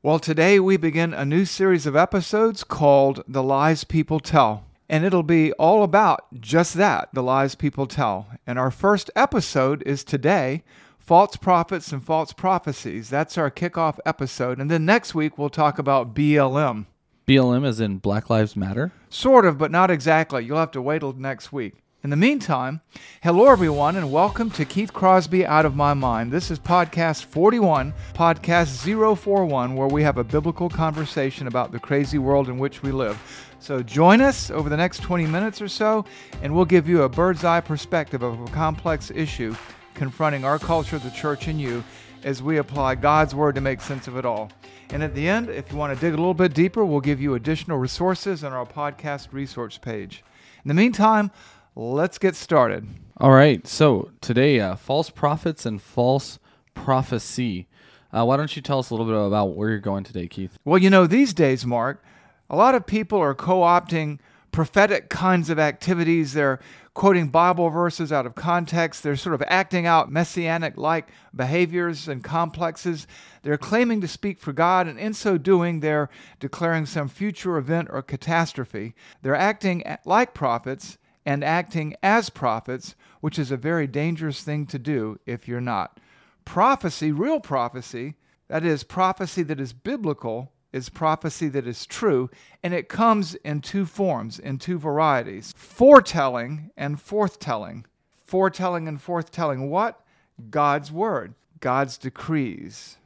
Well, today we begin a new series of episodes called The Lies People Tell. And it'll be all about just that the lies people tell. And our first episode is today False Prophets and False Prophecies. That's our kickoff episode. And then next week we'll talk about BLM. BLM is in Black Lives Matter? Sort of, but not exactly. You'll have to wait till next week. In the meantime, hello everyone, and welcome to Keith Crosby Out of My Mind. This is podcast 41, podcast 041, where we have a biblical conversation about the crazy world in which we live. So join us over the next 20 minutes or so, and we'll give you a bird's eye perspective of a complex issue confronting our culture, the church, and you as we apply God's Word to make sense of it all. And at the end, if you want to dig a little bit deeper, we'll give you additional resources on our podcast resource page. In the meantime, let's get started. All right. So today, uh, false prophets and false prophecy. Uh, why don't you tell us a little bit about where you're going today, Keith? Well, you know, these days, Mark, a lot of people are co opting prophetic kinds of activities. They're quoting Bible verses out of context. They're sort of acting out messianic like behaviors and complexes. They're claiming to speak for God, and in so doing, they're declaring some future event or catastrophe. They're acting like prophets and acting as prophets, which is a very dangerous thing to do if you're not. Prophecy, real prophecy, that is, prophecy that is biblical, is prophecy that is true, and it comes in two forms, in two varieties foretelling and forthtelling. Foretelling and forthtelling what? God's word, God's decrees.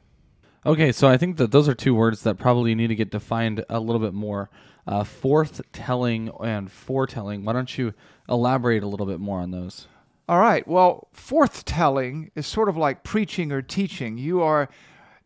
Okay, so I think that those are two words that probably need to get defined a little bit more. Uh, forthtelling and foretelling. Why don't you elaborate a little bit more on those. All right. Well, forthtelling is sort of like preaching or teaching. You are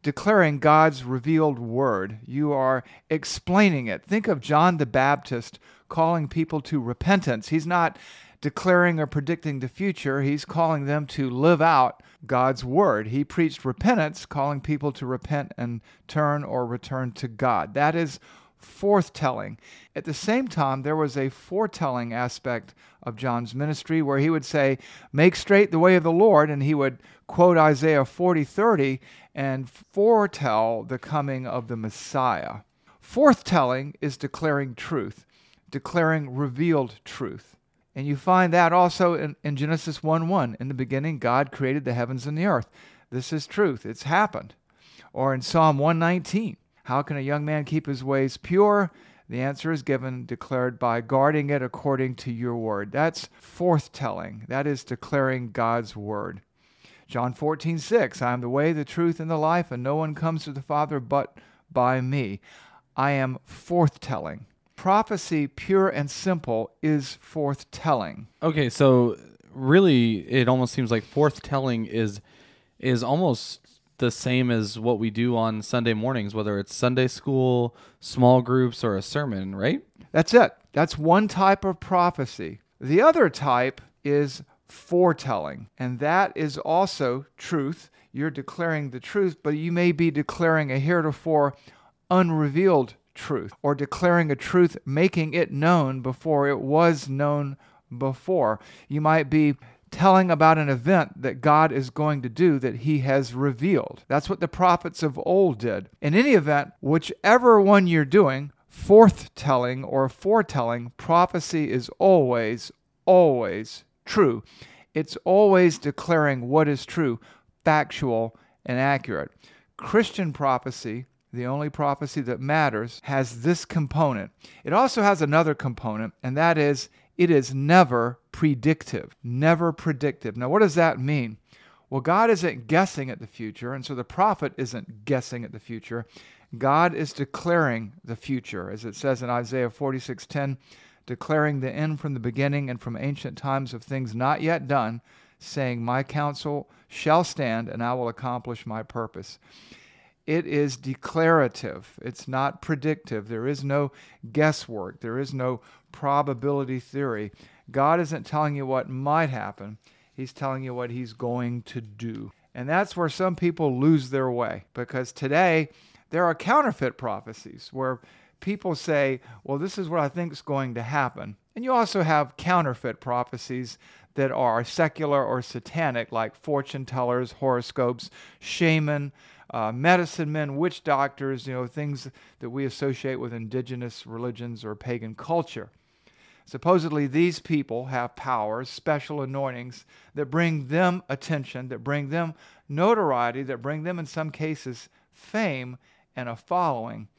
declaring God's revealed word, you are explaining it. Think of John the Baptist calling people to repentance. He's not declaring or predicting the future, he's calling them to live out God's word. He preached repentance, calling people to repent and turn or return to God. That is forthtelling. At the same time, there was a foretelling aspect of John's ministry where he would say, Make straight the way of the Lord, and he would quote Isaiah 40 30 and foretell the coming of the Messiah. Forthtelling is declaring truth, declaring revealed truth. And you find that also in, in Genesis 1 1. In the beginning, God created the heavens and the earth. This is truth, it's happened. Or in Psalm 119, how can a young man keep his ways pure? The answer is given, declared by guarding it according to your word. That's forthtelling. That is declaring God's word. John 14, 6, I am the way, the truth, and the life, and no one comes to the Father but by me. I am forthtelling. Prophecy, pure and simple, is forthtelling. Okay, so really, it almost seems like forthtelling is is almost the same as what we do on Sunday mornings, whether it's Sunday school, small groups, or a sermon, right? That's it. That's one type of prophecy. The other type is foretelling, and that is also truth. You're declaring the truth, but you may be declaring a heretofore unrevealed truth, or declaring a truth, making it known before it was known before. You might be telling about an event that God is going to do that he has revealed. That's what the prophets of old did. In any event, whichever one you're doing, forthtelling or foretelling, prophecy is always, always true. It's always declaring what is true, factual, and accurate. Christian prophecy, the only prophecy that matters, has this component. It also has another component, and that is it is never predictive. Never predictive. Now, what does that mean? Well, God isn't guessing at the future, and so the prophet isn't guessing at the future. God is declaring the future, as it says in Isaiah 46:10, declaring the end from the beginning and from ancient times of things not yet done, saying, My counsel shall stand, and I will accomplish my purpose. It is declarative. It's not predictive. There is no guesswork. There is no probability theory. God isn't telling you what might happen, He's telling you what He's going to do. And that's where some people lose their way because today there are counterfeit prophecies where people say, well, this is what I think is going to happen. And you also have counterfeit prophecies that are secular or satanic, like fortune tellers, horoscopes, shaman, uh, medicine men, witch doctors, you know, things that we associate with indigenous religions or pagan culture. Supposedly, these people have powers, special anointings that bring them attention, that bring them notoriety, that bring them, in some cases, fame and a following,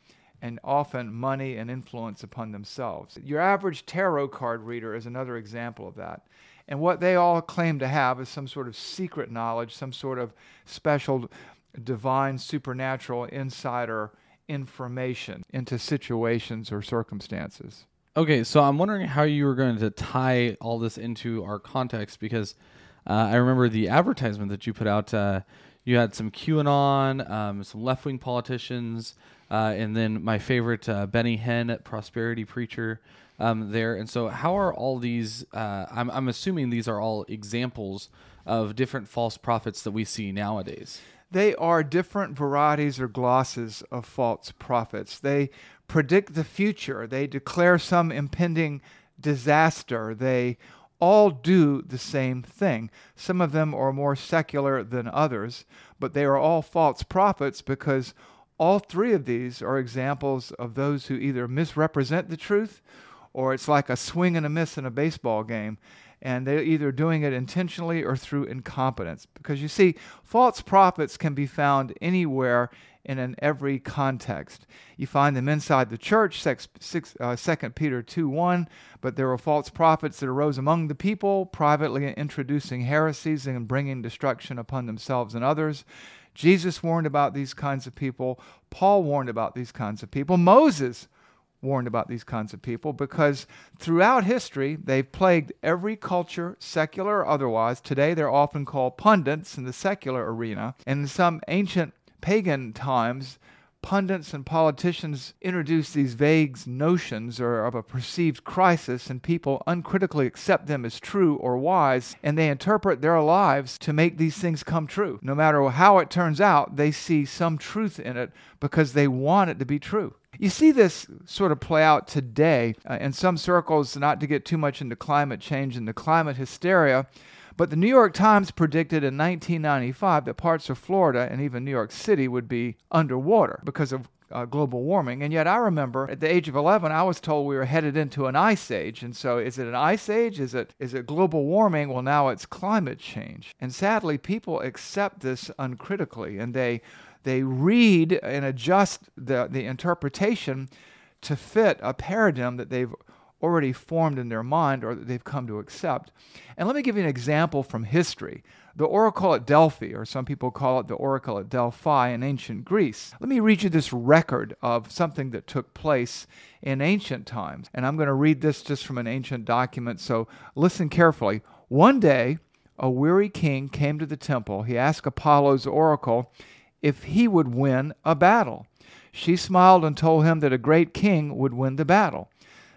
and often money and influence upon themselves. Your average tarot card reader is another example of that. And what they all claim to have is some sort of secret knowledge, some sort of special divine, supernatural, insider information into situations or circumstances. Okay, so I'm wondering how you were going to tie all this into our context because uh, I remember the advertisement that you put out. Uh, you had some QAnon, um, some left wing politicians, uh, and then my favorite uh, Benny Hinn, prosperity preacher, um, there. And so, how are all these? Uh, I'm, I'm assuming these are all examples of different false prophets that we see nowadays. They are different varieties or glosses of false prophets. They predict the future, they declare some impending disaster. They all do the same thing. Some of them are more secular than others, but they are all false prophets because all three of these are examples of those who either misrepresent the truth or it's like a swing and a miss in a baseball game and they're either doing it intentionally or through incompetence. Because you see, false prophets can be found anywhere and in every context. You find them inside the church, six, six, uh, 2 Peter 2 1, but there were false prophets that arose among the people, privately introducing heresies and bringing destruction upon themselves and others. Jesus warned about these kinds of people. Paul warned about these kinds of people. Moses warned about these kinds of people because throughout history they've plagued every culture, secular or otherwise. Today they're often called pundits in the secular arena. And in some ancient pagan times, pundits and politicians introduce these vague notions or of a perceived crisis, and people uncritically accept them as true or wise, and they interpret their lives to make these things come true. No matter how it turns out, they see some truth in it because they want it to be true. You see this sort of play out today uh, in some circles, not to get too much into climate change and the climate hysteria. But the New York Times predicted in 1995 that parts of Florida and even New York City would be underwater because of uh, global warming. And yet, I remember at the age of 11, I was told we were headed into an ice age. And so, is it an ice age? Is it is it global warming? Well, now it's climate change. And sadly, people accept this uncritically, and they they read and adjust the, the interpretation to fit a paradigm that they've already formed in their mind or that they've come to accept. And let me give you an example from history. The oracle at Delphi, or some people call it the oracle at Delphi in ancient Greece. Let me read you this record of something that took place in ancient times. And I'm going to read this just from an ancient document, so listen carefully. One day, a weary king came to the temple. He asked Apollo's oracle if he would win a battle. She smiled and told him that a great king would win the battle.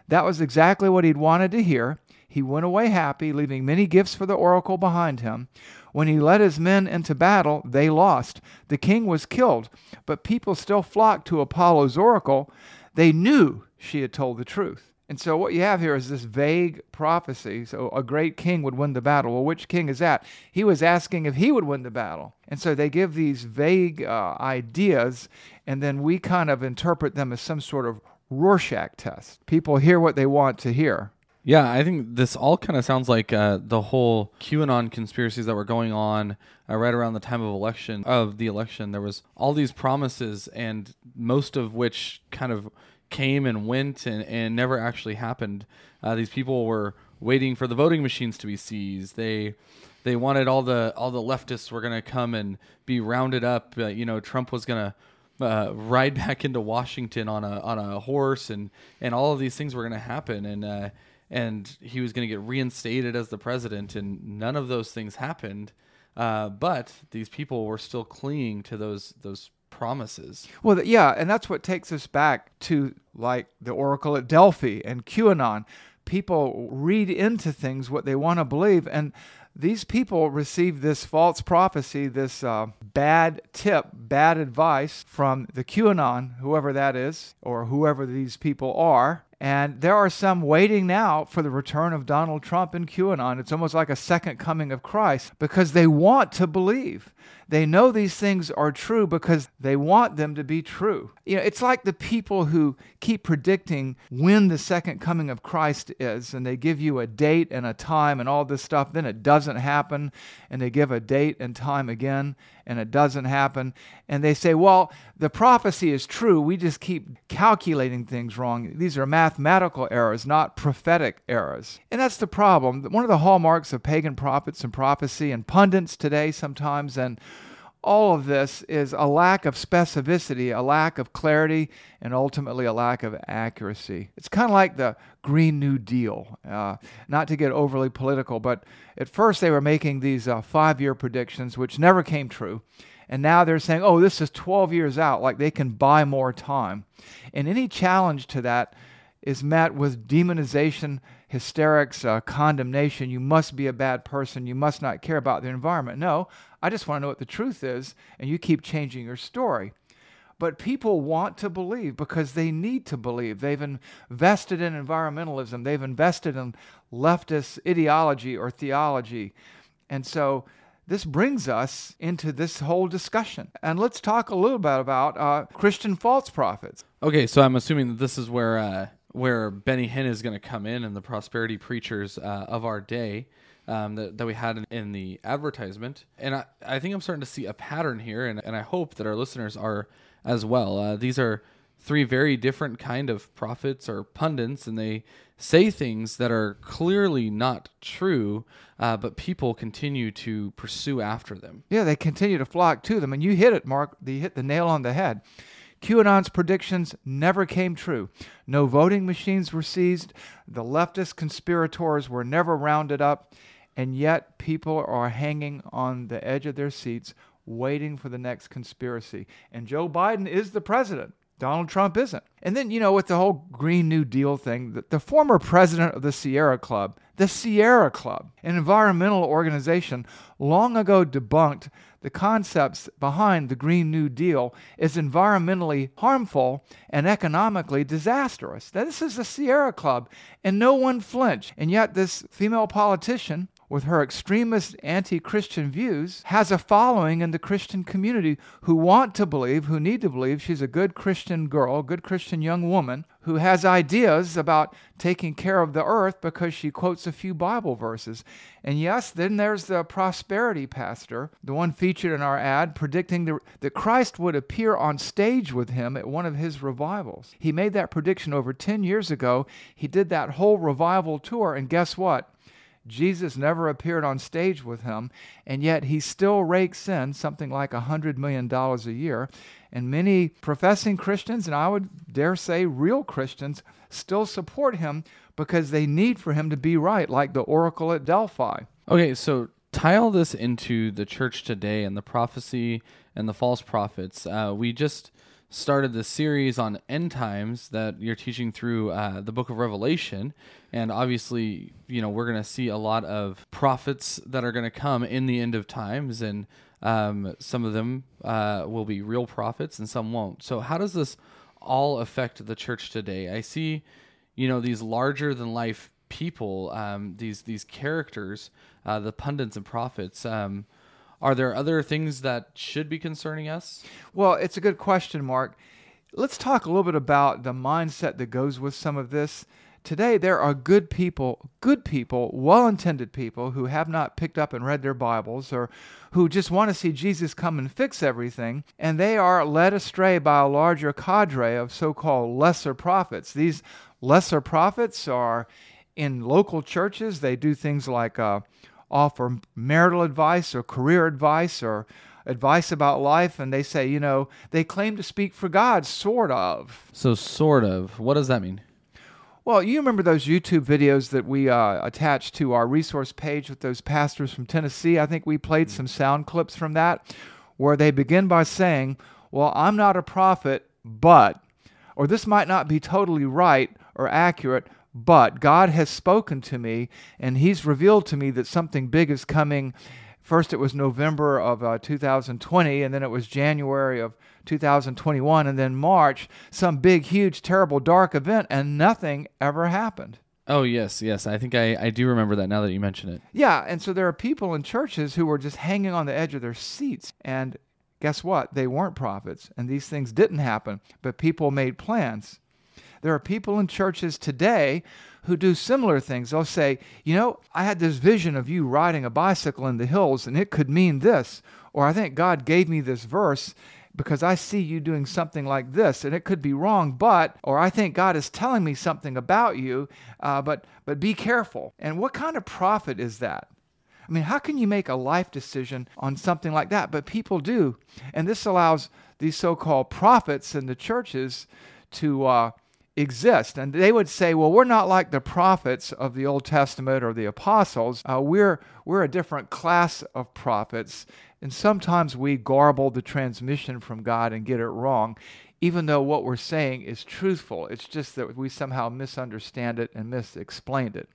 That was exactly what he'd wanted to hear. He went away happy, leaving many gifts for the oracle behind him. When he led his men into battle, they lost. The king was killed, but people still flocked to Apollo's oracle. They knew she had told the truth. And so what you have here is this vague prophecy. So a great king would win the battle. Well, which king is that? He was asking if he would win the battle. And so they give these vague uh, ideas, and then we kind of interpret them as some sort of Rorschach test. People hear what they want to hear. Yeah, I think this all kind of sounds like uh, the whole QAnon conspiracies that were going on uh, right around the time of election of the election. There was all these promises, and most of which kind of came and went and, and never actually happened. Uh, these people were waiting for the voting machines to be seized. They they wanted all the all the leftists were going to come and be rounded up. Uh, you know, Trump was going to uh, ride back into Washington on a on a horse, and and all of these things were going to happen, and uh, and he was going to get reinstated as the president, and none of those things happened. Uh, but these people were still clinging to those those promises. Well, yeah, and that's what takes us back to like the Oracle at Delphi and QAnon. People read into things what they want to believe, and these people receive this false prophecy, this uh, bad tip, bad advice from the QAnon, whoever that is, or whoever these people are. And there are some waiting now for the return of Donald Trump and QAnon. It's almost like a second coming of Christ because they want to believe. They know these things are true because they want them to be true. You know, it's like the people who keep predicting when the second coming of Christ is, and they give you a date and a time and all this stuff, then it doesn't happen, and they give a date and time again, and it doesn't happen. And they say, well, the prophecy is true. We just keep calculating things wrong. These are mathematical errors, not prophetic errors. And that's the problem. One of the hallmarks of pagan prophets and prophecy and pundits today sometimes, and all of this is a lack of specificity, a lack of clarity, and ultimately a lack of accuracy. It's kind of like the Green New Deal. Uh, not to get overly political, but at first they were making these uh, five year predictions, which never came true. And now they're saying, oh, this is 12 years out, like they can buy more time. And any challenge to that is met with demonization, hysterics, uh, condemnation. You must be a bad person. You must not care about the environment. No, I just want to know what the truth is, and you keep changing your story. But people want to believe because they need to believe. They've invested in environmentalism, they've invested in leftist ideology or theology. And so this brings us into this whole discussion. And let's talk a little bit about uh, Christian false prophets. Okay, so I'm assuming that this is where uh, where Benny Hinn is going to come in and the prosperity preachers uh, of our day um, that, that we had in, in, the advertisement. And I, I think I'm starting to see a pattern here, and, and I hope that our listeners are as well. Uh, these are three very different kind of prophets or pundits, and they say things that are clearly not true, uh, but people continue to pursue after them. Yeah, they continue to flock to them, and you hit it, Mark. You hit the nail on the head. QAnon's predictions never came true. No voting machines were seized. The leftist conspirators were never rounded up. And yet, people are hanging on the edge of their seats, waiting for the next conspiracy. And Joe Biden is the president. Donald Trump isn't. And then, you know, with the whole Green New Deal thing, the, the, former president of the Sierra Club, the Sierra Club, an environmental organization, long ago debunked the concepts behind the Green New Deal is environmentally harmful and economically disastrous. Now, this is the Sierra Club, and no one flinched. And yet, this female politician with her extremist anti Christian views, has a following in the Christian community who want to believe, who need to believe she's a good Christian girl, good Christian young woman, who has ideas about taking care of the earth because she quotes a few Bible verses. And yes, then there's the prosperity pastor, the one featured in our ad, predicting the, that Christ would appear on stage with him at one of his revivals. He made that prediction over 10 years ago. He did that whole revival tour, and guess what? Jesus never appeared on stage with him, and yet he still rakes in something like a $100 million a year. And many professing Christians, and I would dare say real Christians, still support him because they need for him to be right, like the oracle at Delphi. Okay, so tie all this into the church today and the prophecy and the false prophets. Uh, we just started the series on end times that you're teaching through uh, the book of Revelation. And obviously, you know, we're going to see a lot of prophets that are going to come in the end of times. And um, some of them uh, will be real prophets and some won't. So, how does this all affect the church today? I see, you know, these larger than life people, um, these, these characters, uh, the pundits and prophets. Um, are there other things that should be concerning us? Well, it's a good question, Mark. Let's talk a little bit about the mindset that goes with some of this. Today, there are good people, good people, well intended people who have not picked up and read their Bibles or who just want to see Jesus come and fix everything, and they are led astray by a larger cadre of so called lesser prophets. These lesser prophets are in local churches, they do things like uh, offer marital advice or career advice or advice about life and they say, you know, they claim to speak for God, sort of. So, sort of. What does that mean? Well, you remember those YouTube videos that we uh, attached to our resource page with those pastors from Tennessee? I think we played some sound clips from that where they begin by saying, Well, I'm not a prophet, but, or this might not be totally right or accurate, but God has spoken to me and He's revealed to me that something big is coming. First, it was November of uh, 2020, and then it was January of 2021, and then March, some big, huge, terrible, dark event, and nothing ever happened. Oh yes, yes. I think I, I do remember that now that you mention it. Yeah, and so there are people in churches who were just hanging on the edge of their seats. And guess what? They weren't prophets, and these things didn't happen, but people made plans. There are people in churches today who do similar things. They'll say, You know, I had this vision of you riding a bicycle in the hills, and it could mean this. Or I think God gave me this verse because I see you doing something like this, and it could be wrong, but, or I think God is telling me something about you, uh, but, but be careful. And what kind of prophet is that? I mean, how can you make a life decision on something like that? But people do. And this allows these so called prophets in the churches to uh, exist. And they would say, well, we're not like the prophets of the Old Testament or the apostles. Uh, we're, we're a different class of prophets. And sometimes we garble the transmission from God and get it wrong, even though what we're saying is truthful. It's just that we somehow misunderstand it and misexplained it.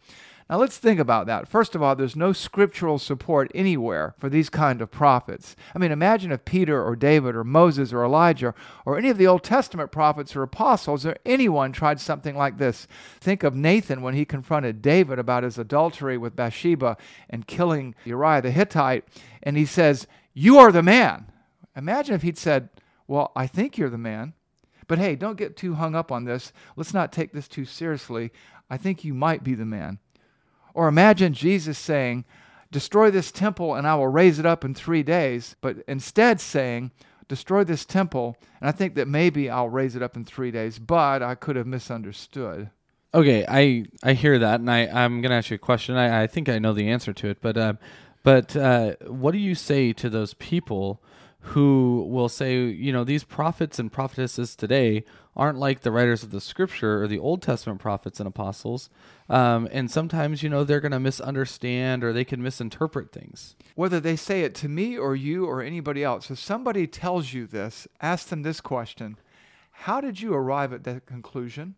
Now let's think about that. First of all, there's no scriptural support anywhere for these kind of prophets. I mean, imagine if Peter or David or Moses or Elijah or any of the Old Testament prophets or apostles or anyone tried something like this. Think of Nathan when he confronted David about his adultery with Bathsheba and killing Uriah the Hittite, and he says, "You are the man." Imagine if he'd said, "Well, I think you're the man." But hey, don't get too hung up on this. Let's not take this too seriously. I think you might be the man. Or imagine Jesus saying, Destroy this temple and I will raise it up in three days, but instead saying, Destroy this temple, and I think that maybe I'll raise it up in three days, but I could have misunderstood. Okay, I I hear that, and I I'm gonna ask you a question. I, I think I know the answer to it, but uh, but uh, what do you say to those people who will say, you know, these prophets and prophetesses today aren't like the writers of the scripture or the Old Testament prophets and apostles. Um, and sometimes, you know, they're going to misunderstand or they can misinterpret things. Whether they say it to me or you or anybody else, if somebody tells you this, ask them this question How did you arrive at that conclusion?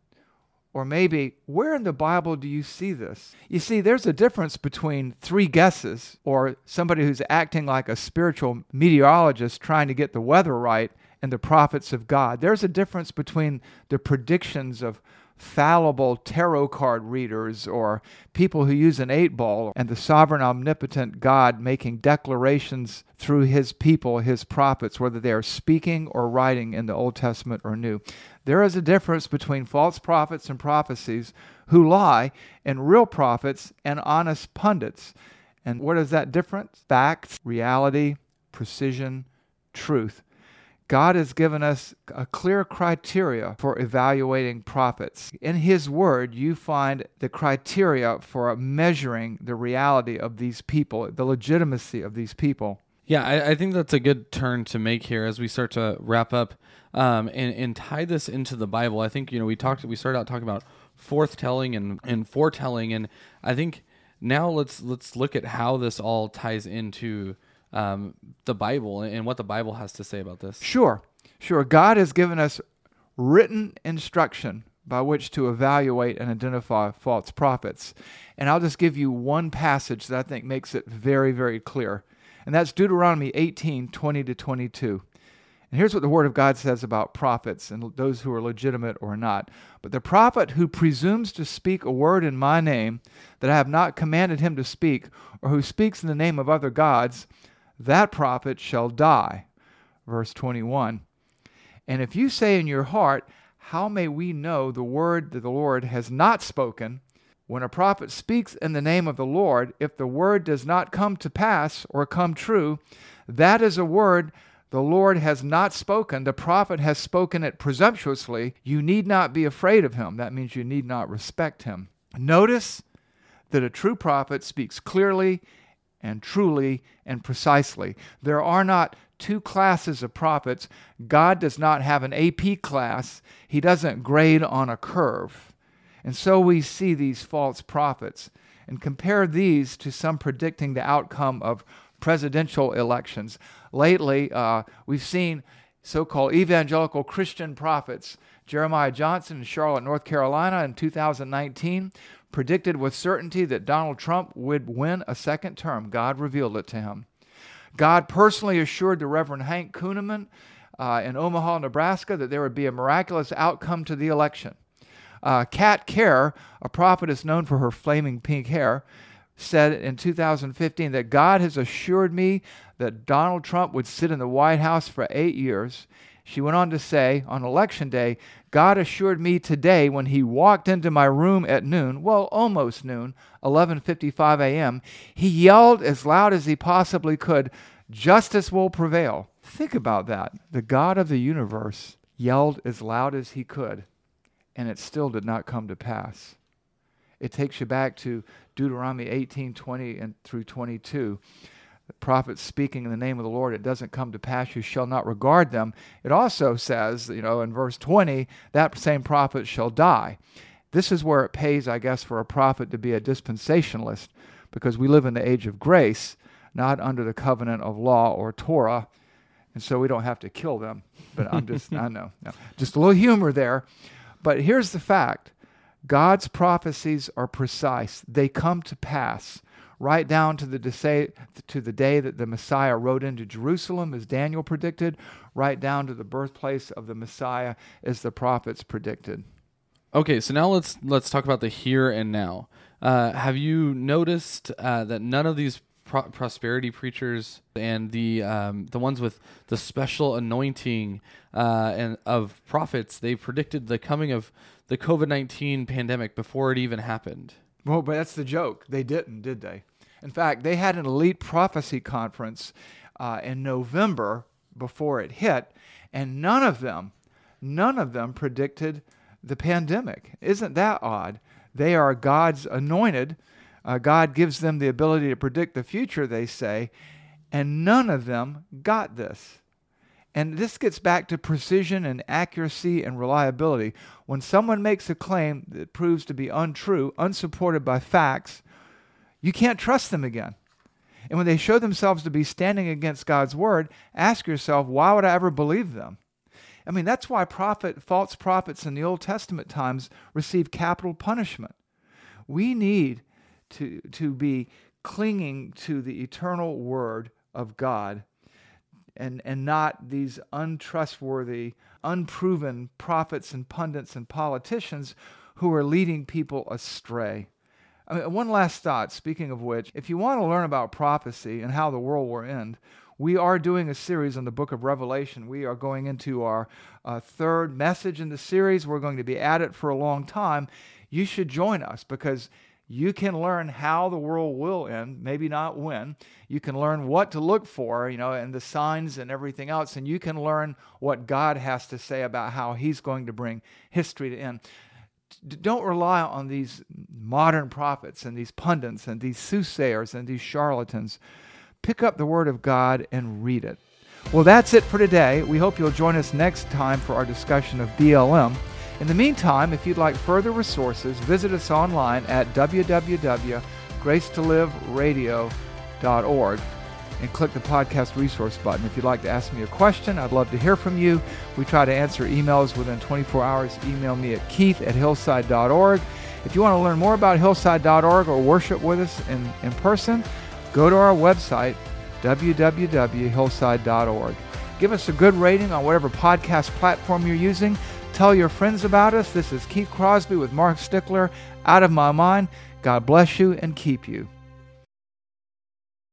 Or maybe, where in the Bible do you see this? You see, there's a difference between three guesses or somebody who's acting like a spiritual meteorologist trying to get the weather right and the prophets of God. There's a difference between the predictions of fallible tarot card readers or people who use an eight ball and the sovereign omnipotent God making declarations through his people, his prophets, whether they are speaking or writing in the Old Testament or New. There is a difference between false prophets and prophecies who lie and real prophets and honest pundits. And what is that difference? Facts, reality, precision, truth. God has given us a clear criteria for evaluating prophets. In His Word, you find the criteria for measuring the reality of these people, the legitimacy of these people. Yeah, I, I think that's a good turn to make here as we start to wrap up um, and, and tie this into the Bible. I think, you know, we talked, we started out talking about forthtelling and, and foretelling. And I think now let's, let's look at how this all ties into um, the Bible and what the Bible has to say about this. Sure, sure. God has given us written instruction by which to evaluate and identify false prophets. And I'll just give you one passage that I think makes it very, very clear. And that's Deuteronomy 18 20 to 22. And here's what the Word of God says about prophets and those who are legitimate or not. But the prophet who presumes to speak a word in my name that I have not commanded him to speak, or who speaks in the name of other gods, that prophet shall die. Verse 21. And if you say in your heart, How may we know the word that the Lord has not spoken? When a prophet speaks in the name of the Lord, if the word does not come to pass or come true, that is a word the Lord has not spoken. The prophet has spoken it presumptuously. You need not be afraid of him. That means you need not respect him. Notice that a true prophet speaks clearly and truly and precisely. There are not two classes of prophets. God does not have an AP class, He doesn't grade on a curve. And so we see these false prophets and compare these to some predicting the outcome of presidential elections. Lately, uh, we've seen so called evangelical Christian prophets. Jeremiah Johnson in Charlotte, North Carolina in 2019 predicted with certainty that Donald Trump would win a second term. God revealed it to him. God personally assured the Reverend Hank Kunneman uh, in Omaha, Nebraska, that there would be a miraculous outcome to the election. Uh, Kat Kerr, a prophetess known for her flaming pink hair, said in 2015 that God has assured me that Donald Trump would sit in the White House for eight years. She went on to say, on election day, God assured me today when he walked into my room at noon, well, almost noon, 11:55 a.m., he yelled as loud as he possibly could, "Justice will prevail." Think about that. The God of the universe yelled as loud as he could, and it still did not come to pass. It takes you back to Deuteronomy 18:20 and through 22 the prophets speaking in the name of the Lord, it doesn't come to pass, you shall not regard them. It also says, you know, in verse 20, that same prophet shall die. This is where it pays, I guess, for a prophet to be a dispensationalist, because we live in the age of grace, not under the covenant of law or Torah, and so we don't have to kill them. But I'm just, I know, no. just a little humor there. But here's the fact God's prophecies are precise, they come to pass right down to the, to the day that the Messiah rode into Jerusalem, as Daniel predicted, right down to the birthplace of the Messiah, as the prophets predicted. Okay, so now let's let's talk about the here and now. Uh, have you noticed uh, that none of these pro- prosperity preachers and the um, the ones with the special anointing uh, and of prophets they predicted the coming of the COVID nineteen pandemic before it even happened? Well, but that's the joke. They didn't, did they? In fact, they had an elite prophecy conference uh, in November before it hit, and none of them, none of them predicted the pandemic. Isn't that odd? They are God's anointed. Uh, God gives them the ability to predict the future, they say, and none of them got this. And this gets back to precision and accuracy and reliability. When someone makes a claim that proves to be untrue, unsupported by facts, you can't trust them again. And when they show themselves to be standing against God's word, ask yourself, why would I ever believe them? I mean, that's why prophet, false prophets in the Old Testament times received capital punishment. We need to, to be clinging to the eternal word of God and, and not these untrustworthy, unproven prophets and pundits and politicians who are leading people astray. I mean, one last thought, speaking of which, if you want to learn about prophecy and how the world will end, we are doing a series on the book of Revelation. We are going into our uh, third message in the series. We're going to be at it for a long time. You should join us because you can learn how the world will end, maybe not when. You can learn what to look for, you know, and the signs and everything else. And you can learn what God has to say about how He's going to bring history to end. Don't rely on these modern prophets and these pundits and these soothsayers and these charlatans. Pick up the Word of God and read it. Well, that's it for today. We hope you'll join us next time for our discussion of BLM. In the meantime, if you'd like further resources, visit us online at www.gracetoliveradio.org and click the podcast resource button. If you'd like to ask me a question, I'd love to hear from you. We try to answer emails within 24 hours. Email me at keith at hillside.org. If you want to learn more about hillside.org or worship with us in, in person, go to our website, www.hillside.org. Give us a good rating on whatever podcast platform you're using. Tell your friends about us. This is Keith Crosby with Mark Stickler, Out of My Mind. God bless you and keep you.